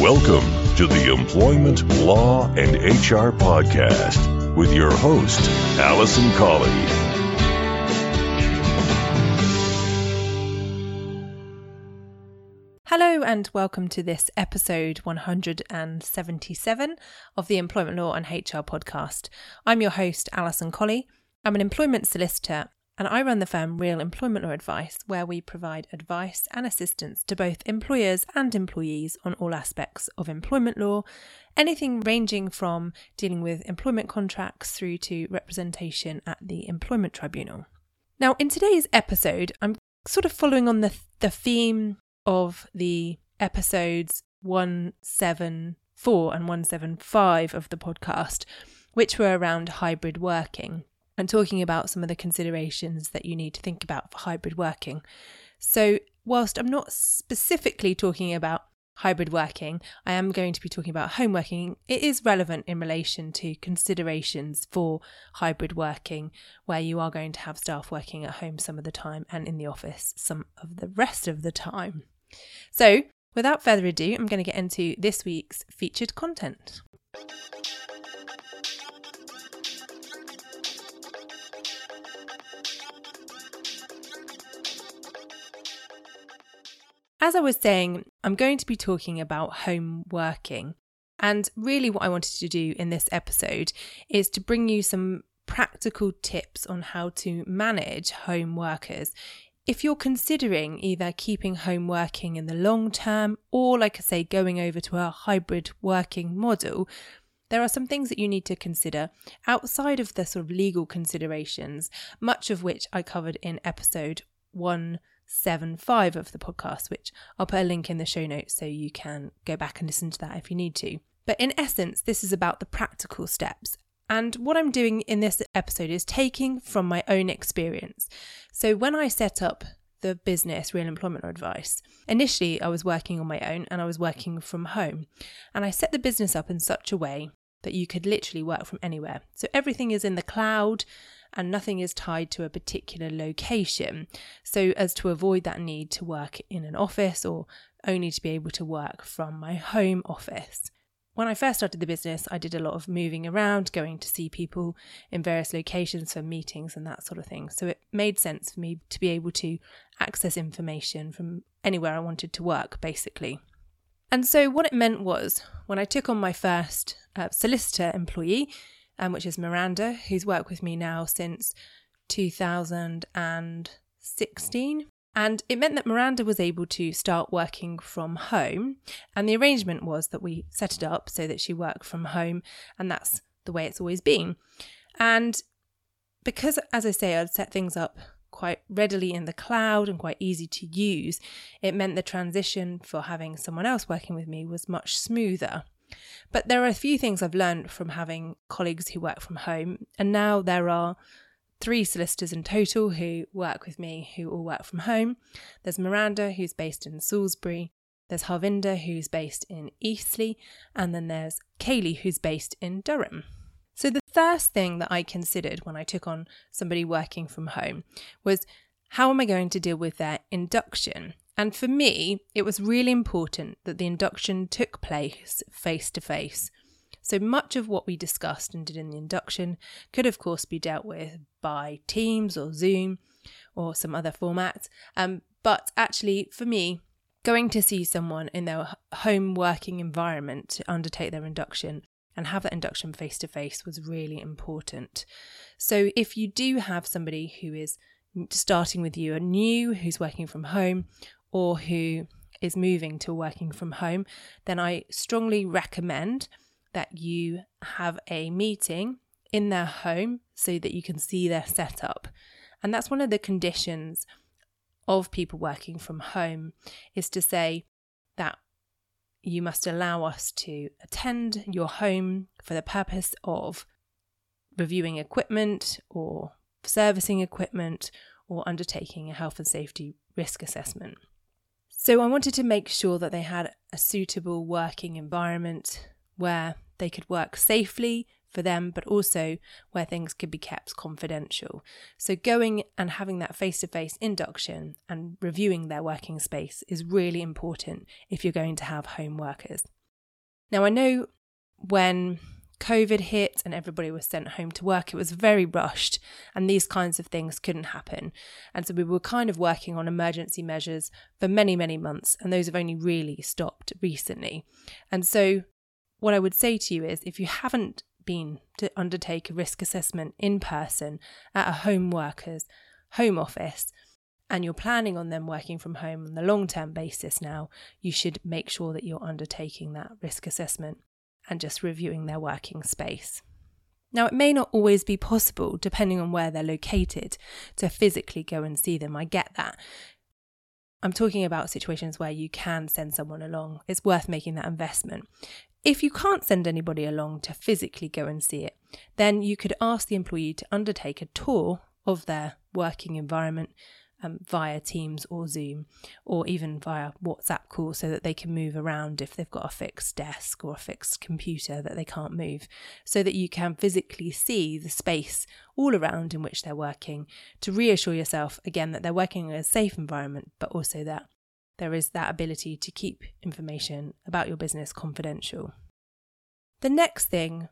Welcome to the Employment Law and HR Podcast with your host, Alison Colley. Hello, and welcome to this episode 177 of the Employment Law and HR podcast. I'm your host, Alison Colley. I'm an employment solicitor and I run the firm Real Employment Law Advice, where we provide advice and assistance to both employers and employees on all aspects of employment law, anything ranging from dealing with employment contracts through to representation at the Employment Tribunal. Now, in today's episode, I'm sort of following on the, the theme of the episodes 174 and 175 of the podcast, which were around hybrid working and talking about some of the considerations that you need to think about for hybrid working. So, whilst I'm not specifically talking about hybrid working, I am going to be talking about home working. It is relevant in relation to considerations for hybrid working, where you are going to have staff working at home some of the time and in the office some of the rest of the time. So, without further ado, I'm going to get into this week's featured content. As I was saying, I'm going to be talking about home working. And really, what I wanted to do in this episode is to bring you some practical tips on how to manage home workers. If you're considering either keeping home working in the long term or, like I say, going over to a hybrid working model, there are some things that you need to consider outside of the sort of legal considerations, much of which I covered in episode one seven five of the podcast, which I'll put a link in the show notes so you can go back and listen to that if you need to. But in essence, this is about the practical steps. And what I'm doing in this episode is taking from my own experience. So when I set up the business Real Employment Advice, initially I was working on my own and I was working from home. And I set the business up in such a way that you could literally work from anywhere. So everything is in the cloud and nothing is tied to a particular location, so as to avoid that need to work in an office or only to be able to work from my home office. When I first started the business, I did a lot of moving around, going to see people in various locations for meetings and that sort of thing. So it made sense for me to be able to access information from anywhere I wanted to work, basically. And so, what it meant was when I took on my first uh, solicitor employee, um, which is Miranda, who's worked with me now since 2016. And it meant that Miranda was able to start working from home. And the arrangement was that we set it up so that she worked from home. And that's the way it's always been. And because, as I say, I'd set things up quite readily in the cloud and quite easy to use, it meant the transition for having someone else working with me was much smoother. But there are a few things I've learned from having colleagues who work from home, and now there are three solicitors in total who work with me who all work from home. There's Miranda, who's based in Salisbury, there's Harvinder, who's based in Eastleigh, and then there's Kaylee, who's based in Durham. So, the first thing that I considered when I took on somebody working from home was how am I going to deal with their induction? And for me, it was really important that the induction took place face to face. So much of what we discussed and did in the induction could, of course, be dealt with by Teams or Zoom or some other formats. Um, but actually, for me, going to see someone in their home working environment to undertake their induction and have that induction face to face was really important. So if you do have somebody who is starting with you anew, who's working from home, or who is moving to working from home, then I strongly recommend that you have a meeting in their home so that you can see their setup. And that's one of the conditions of people working from home is to say that you must allow us to attend your home for the purpose of reviewing equipment or servicing equipment or undertaking a health and safety risk assessment. So I wanted to make sure that they had a suitable working environment where they could work safely for them, but also where things could be kept confidential. So going and having that face to face induction and reviewing their working space is really important if you're going to have home workers. Now, I know when COVID hit and everybody was sent home to work, it was very rushed and these kinds of things couldn't happen. And so we were kind of working on emergency measures for many, many months, and those have only really stopped recently. And so, what I would say to you is if you haven't been to undertake a risk assessment in person at a home worker's home office, and you're planning on them working from home on the long term basis now, you should make sure that you're undertaking that risk assessment and just reviewing their working space. Now, it may not always be possible, depending on where they're located, to physically go and see them. I get that. I'm talking about situations where you can send someone along. It's worth making that investment. If you can't send anybody along to physically go and see it, then you could ask the employee to undertake a tour of their working environment um, via Teams or Zoom, or even via WhatsApp call so that they can move around if they've got a fixed desk or a fixed computer that they can't move, so that you can physically see the space all around in which they're working to reassure yourself again that they're working in a safe environment, but also that there is that ability to keep information about your business confidential. The next thing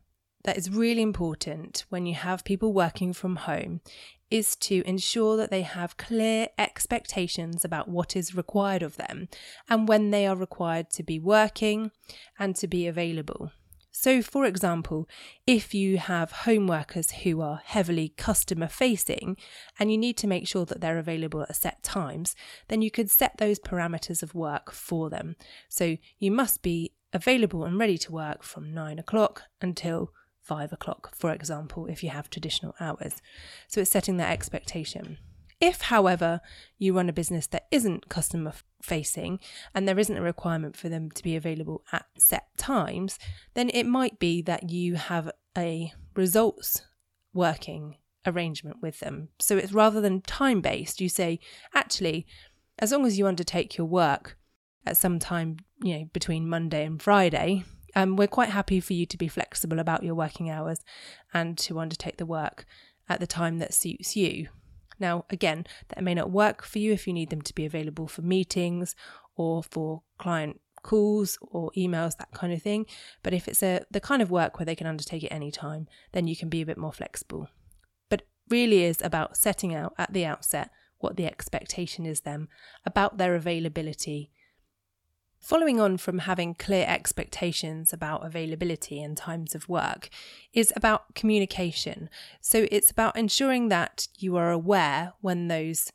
that is really important when you have people working from home is to ensure that they have clear expectations about what is required of them and when they are required to be working and to be available. So, for example, if you have home workers who are heavily customer facing and you need to make sure that they're available at set times, then you could set those parameters of work for them. So, you must be available and ready to work from nine o'clock until five o'clock, for example, if you have traditional hours. So it's setting that expectation. If, however, you run a business that isn't customer facing and there isn't a requirement for them to be available at set times, then it might be that you have a results working arrangement with them. So it's rather than time based, you say, actually, as long as you undertake your work at some time, you know, between Monday and Friday, um, we're quite happy for you to be flexible about your working hours and to undertake the work at the time that suits you. Now, again, that may not work for you if you need them to be available for meetings or for client calls or emails, that kind of thing. But if it's a the kind of work where they can undertake it anytime, then you can be a bit more flexible. But really is about setting out at the outset what the expectation is them about their availability Following on from having clear expectations about availability and times of work is about communication. So it's about ensuring that you are aware when those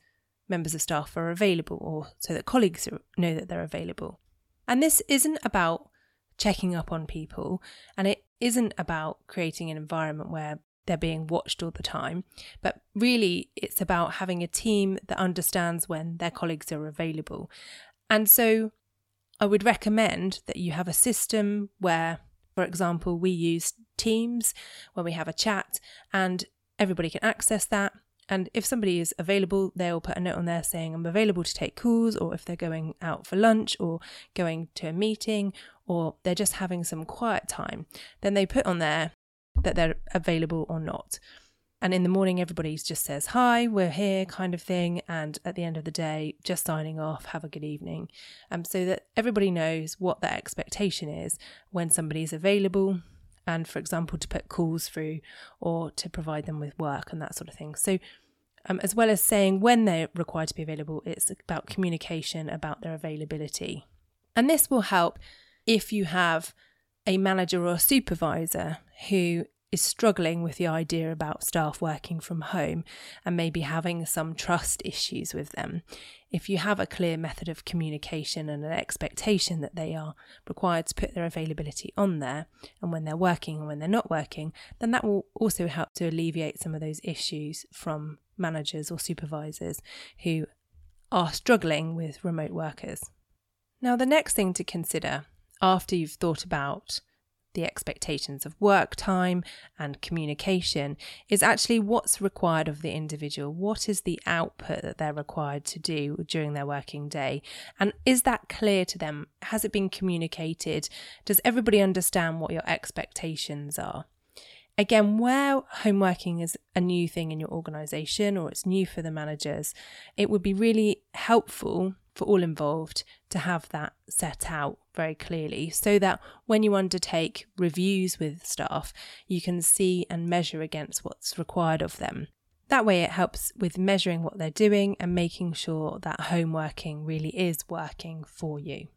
members of staff are available or so that colleagues know that they're available. And this isn't about checking up on people and it isn't about creating an environment where they're being watched all the time, but really it's about having a team that understands when their colleagues are available. And so I would recommend that you have a system where, for example, we use Teams, where we have a chat and everybody can access that. And if somebody is available, they'll put a note on there saying, I'm available to take calls, or if they're going out for lunch, or going to a meeting, or they're just having some quiet time, then they put on there that they're available or not. And in the morning, everybody just says, Hi, we're here, kind of thing. And at the end of the day, just signing off, have a good evening. Um, so that everybody knows what their expectation is when somebody's available. And for example, to put calls through or to provide them with work and that sort of thing. So, um, as well as saying when they're required to be available, it's about communication about their availability. And this will help if you have a manager or a supervisor who is struggling with the idea about staff working from home and maybe having some trust issues with them, if you have a clear method of communication and an expectation that they are required to put their availability on there and when they're working and when they're not working, then that will also help to alleviate some of those issues from managers or supervisors who are struggling with remote workers. Now, the next thing to consider after you've thought about the expectations of work time and communication is actually what's required of the individual. What is the output that they're required to do during their working day? And is that clear to them? Has it been communicated? Does everybody understand what your expectations are? Again, where home working is a new thing in your organization or it's new for the managers, it would be really helpful for all involved to have that set out very clearly so that when you undertake reviews with staff, you can see and measure against what's required of them. That way, it helps with measuring what they're doing and making sure that home working really is working for you.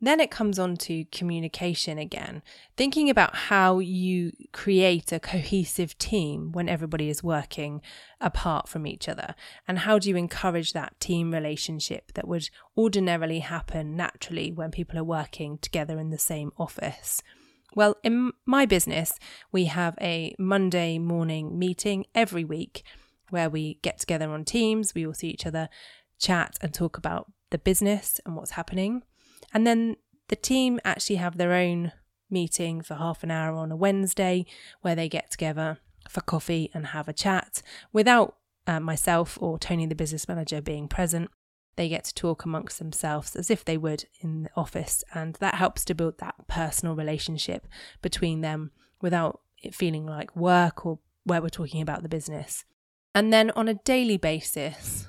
Then it comes on to communication again, thinking about how you create a cohesive team when everybody is working apart from each other, and how do you encourage that team relationship that would ordinarily happen naturally when people are working together in the same office. Well, in my business, we have a Monday morning meeting every week where we get together on Teams, we all see each other, chat, and talk about the business and what's happening. And then the team actually have their own meeting for half an hour on a Wednesday where they get together for coffee and have a chat without uh, myself or Tony, the business manager, being present. They get to talk amongst themselves as if they would in the office, and that helps to build that personal relationship between them without it feeling like work or where we're talking about the business. And then on a daily basis,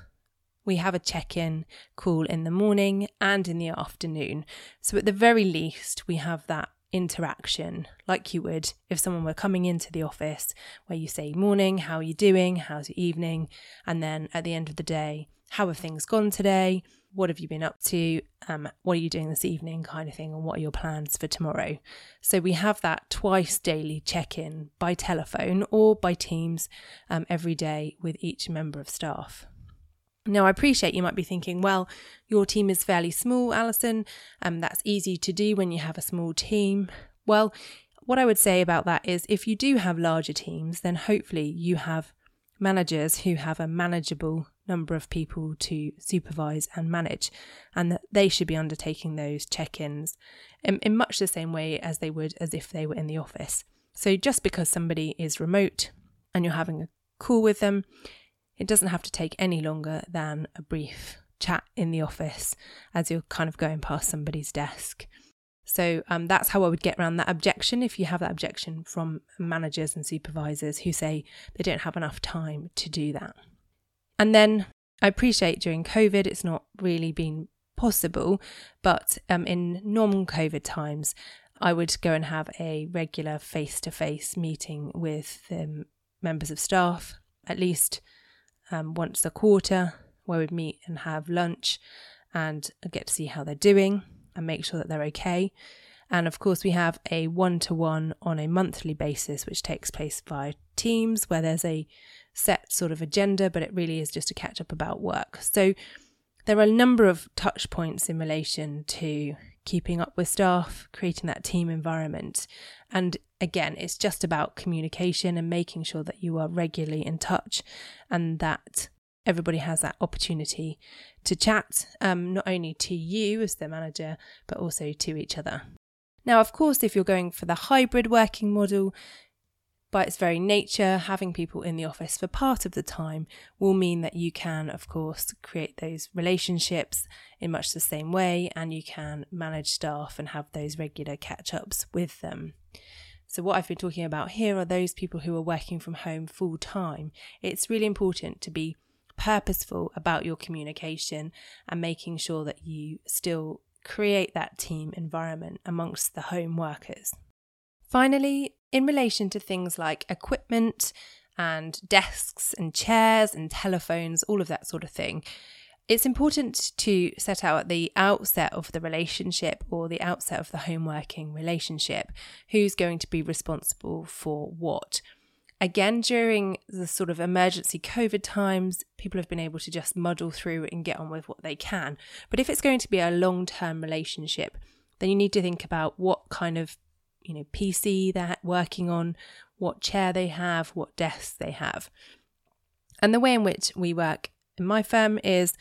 we have a check in call in the morning and in the afternoon. So, at the very least, we have that interaction like you would if someone were coming into the office where you say, Morning, how are you doing? How's your evening? And then at the end of the day, how have things gone today? What have you been up to? Um, what are you doing this evening? Kind of thing. And what are your plans for tomorrow? So we have that twice daily check in by telephone or by Teams um, every day with each member of staff. Now, I appreciate you might be thinking, well, your team is fairly small, Alison, and um, that's easy to do when you have a small team. Well, what I would say about that is if you do have larger teams, then hopefully you have managers who have a manageable number of people to supervise and manage, and that they should be undertaking those check ins in, in much the same way as they would as if they were in the office. So just because somebody is remote and you're having a call with them, it doesn't have to take any longer than a brief chat in the office as you're kind of going past somebody's desk. So um, that's how I would get around that objection if you have that objection from managers and supervisors who say they don't have enough time to do that. And then I appreciate during COVID it's not really been possible, but um, in normal COVID times, I would go and have a regular face to face meeting with um, members of staff, at least um, once a quarter where we'd meet and have lunch and get to see how they're doing and make sure that they're okay. And of course, we have a one to one on a monthly basis, which takes place via Teams, where there's a set sort of agenda, but it really is just to catch up about work. So there are a number of touch points in relation to keeping up with staff, creating that team environment. And again, it's just about communication and making sure that you are regularly in touch and that everybody has that opportunity to chat, um, not only to you as the manager, but also to each other. Now, of course, if you're going for the hybrid working model, by its very nature, having people in the office for part of the time will mean that you can, of course, create those relationships in much the same way and you can manage staff and have those regular catch ups with them. So, what I've been talking about here are those people who are working from home full time. It's really important to be purposeful about your communication and making sure that you still create that team environment amongst the home workers. Finally, in relation to things like equipment and desks and chairs and telephones, all of that sort of thing, it's important to set out at the outset of the relationship or the outset of the home working relationship who's going to be responsible for what. Again, during the sort of emergency COVID times, people have been able to just muddle through and get on with what they can. But if it's going to be a long term relationship, then you need to think about what kind of you know PC they're working on, what chair they have, what desks they have. And the way in which we work in my firm is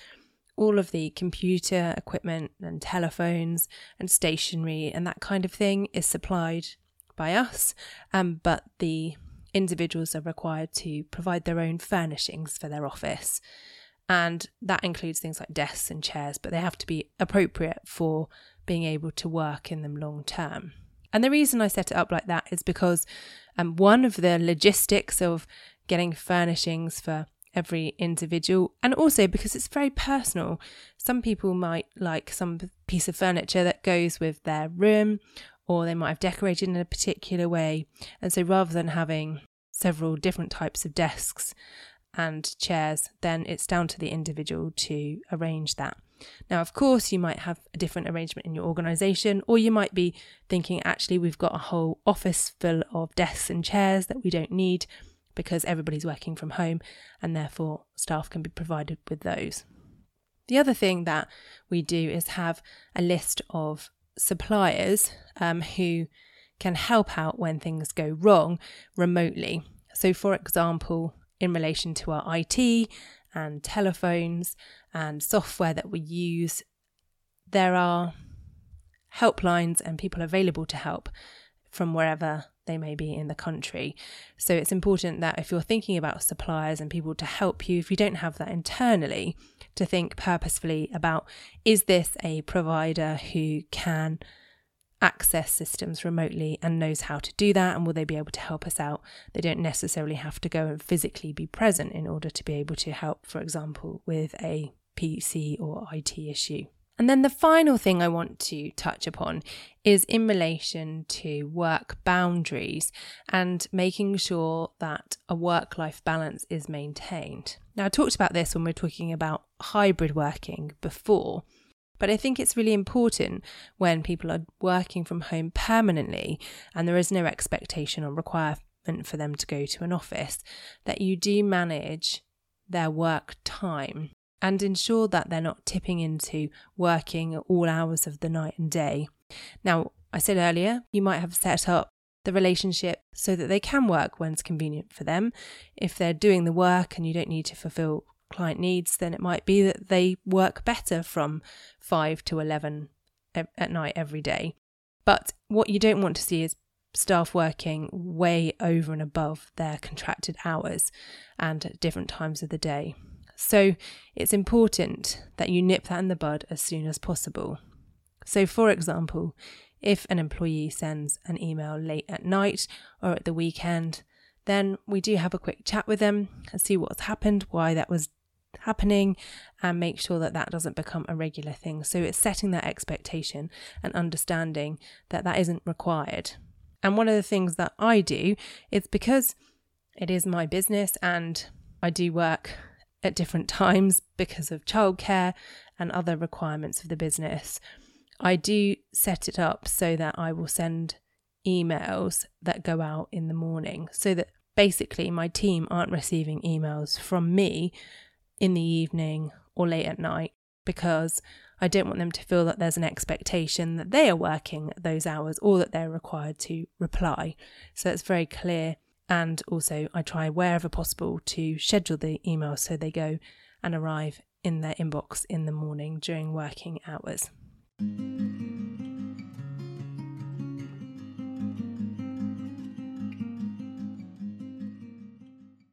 all of the computer equipment and telephones and stationery and that kind of thing is supplied by us, um, but the individuals are required to provide their own furnishings for their office. And that includes things like desks and chairs, but they have to be appropriate for being able to work in them long term. And the reason I set it up like that is because um, one of the logistics of getting furnishings for every individual and also because it's very personal. Some people might like some piece of furniture that goes with their room or they might have decorated in a particular way. And so rather than having several different types of desks and chairs, then it's down to the individual to arrange that. Now, of course, you might have a different arrangement in your organization, or you might be thinking, actually, we've got a whole office full of desks and chairs that we don't need because everybody's working from home and therefore staff can be provided with those. The other thing that we do is have a list of suppliers um, who can help out when things go wrong remotely. So, for example, in relation to our IT and telephones and software that we use, there are helplines and people available to help from wherever they may be in the country. So it's important that if you're thinking about suppliers and people to help you, if you don't have that internally, to think purposefully about is this a provider who can access systems remotely and knows how to do that and will they be able to help us out they don't necessarily have to go and physically be present in order to be able to help for example with a PC or IT issue and then the final thing I want to touch upon is in relation to work boundaries and making sure that a work life balance is maintained. Now, I talked about this when we were talking about hybrid working before, but I think it's really important when people are working from home permanently and there is no expectation or requirement for them to go to an office that you do manage their work time and ensure that they're not tipping into working all hours of the night and day. Now, I said earlier, you might have set up the relationship so that they can work when it's convenient for them. If they're doing the work and you don't need to fulfill client needs, then it might be that they work better from 5 to 11 at night every day. But what you don't want to see is staff working way over and above their contracted hours and at different times of the day. So it's important that you nip that in the bud as soon as possible. So, for example, if an employee sends an email late at night or at the weekend, then we do have a quick chat with them and see what's happened, why that was happening, and make sure that that doesn't become a regular thing. So it's setting that expectation and understanding that that isn't required. And one of the things that I do is because it is my business and I do work at different times because of childcare and other requirements of the business. I do set it up so that I will send emails that go out in the morning so that basically my team aren't receiving emails from me in the evening or late at night because I don't want them to feel that there's an expectation that they are working those hours or that they're required to reply. So it's very clear and also, I try wherever possible to schedule the emails so they go and arrive in their inbox in the morning during working hours.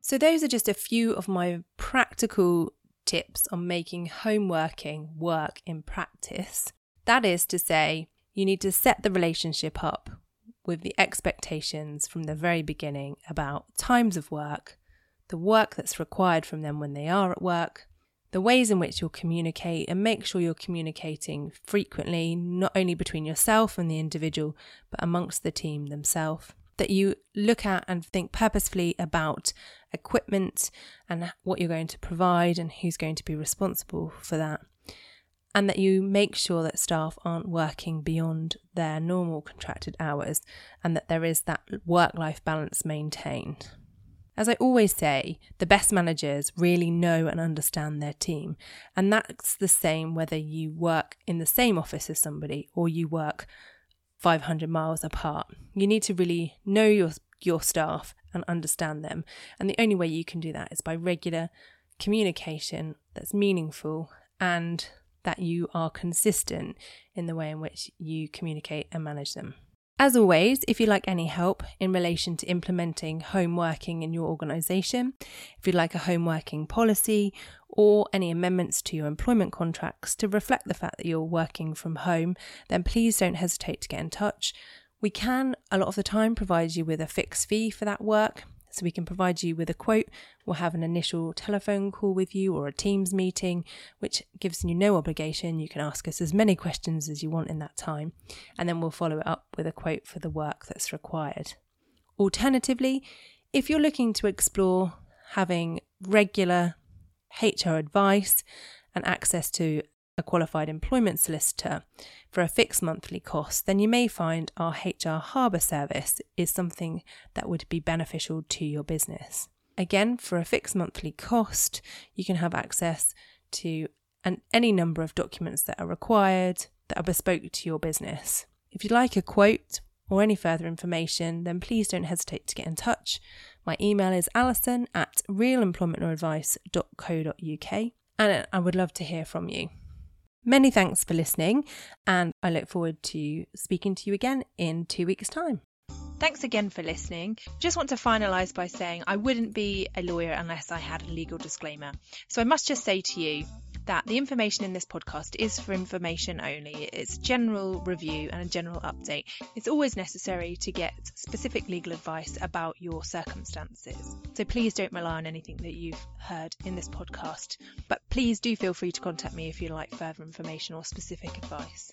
So, those are just a few of my practical tips on making home working work in practice. That is to say, you need to set the relationship up with the expectations from the very beginning about times of work, the work that's required from them when they are at work, the ways in which you'll communicate, and make sure you're communicating frequently, not only between yourself and the individual, but amongst the team themselves. That you look at and think purposefully about equipment and what you're going to provide and who's going to be responsible for that and that you make sure that staff aren't working beyond their normal contracted hours and that there is that work life balance maintained. As I always say, the best managers really know and understand their team, and that's the same whether you work in the same office as somebody or you work 500 miles apart. You need to really know your your staff and understand them, and the only way you can do that is by regular communication that's meaningful and that you are consistent in the way in which you communicate and manage them. As always, if you'd like any help in relation to implementing home working in your organisation, if you'd like a home working policy or any amendments to your employment contracts to reflect the fact that you're working from home, then please don't hesitate to get in touch. We can, a lot of the time, provide you with a fixed fee for that work. So we can provide you with a quote. We'll have an initial telephone call with you or a Teams meeting, which gives you no obligation. You can ask us as many questions as you want in that time, and then we'll follow it up with a quote for the work that's required. Alternatively, if you're looking to explore having regular HR advice and access to a qualified employment solicitor for a fixed monthly cost, then you may find our HR Harbour service is something that would be beneficial to your business. Again, for a fixed monthly cost, you can have access to an, any number of documents that are required that are bespoke to your business. If you'd like a quote or any further information, then please don't hesitate to get in touch. My email is alison at realemploymentadvice.co.uk and I would love to hear from you. Many thanks for listening, and I look forward to speaking to you again in two weeks' time. Thanks again for listening. Just want to finalise by saying I wouldn't be a lawyer unless I had a legal disclaimer. So I must just say to you that the information in this podcast is for information only. It's general review and a general update. It's always necessary to get specific legal advice about your circumstances. So please don't rely on anything that you've heard in this podcast. But please do feel free to contact me if you'd like further information or specific advice.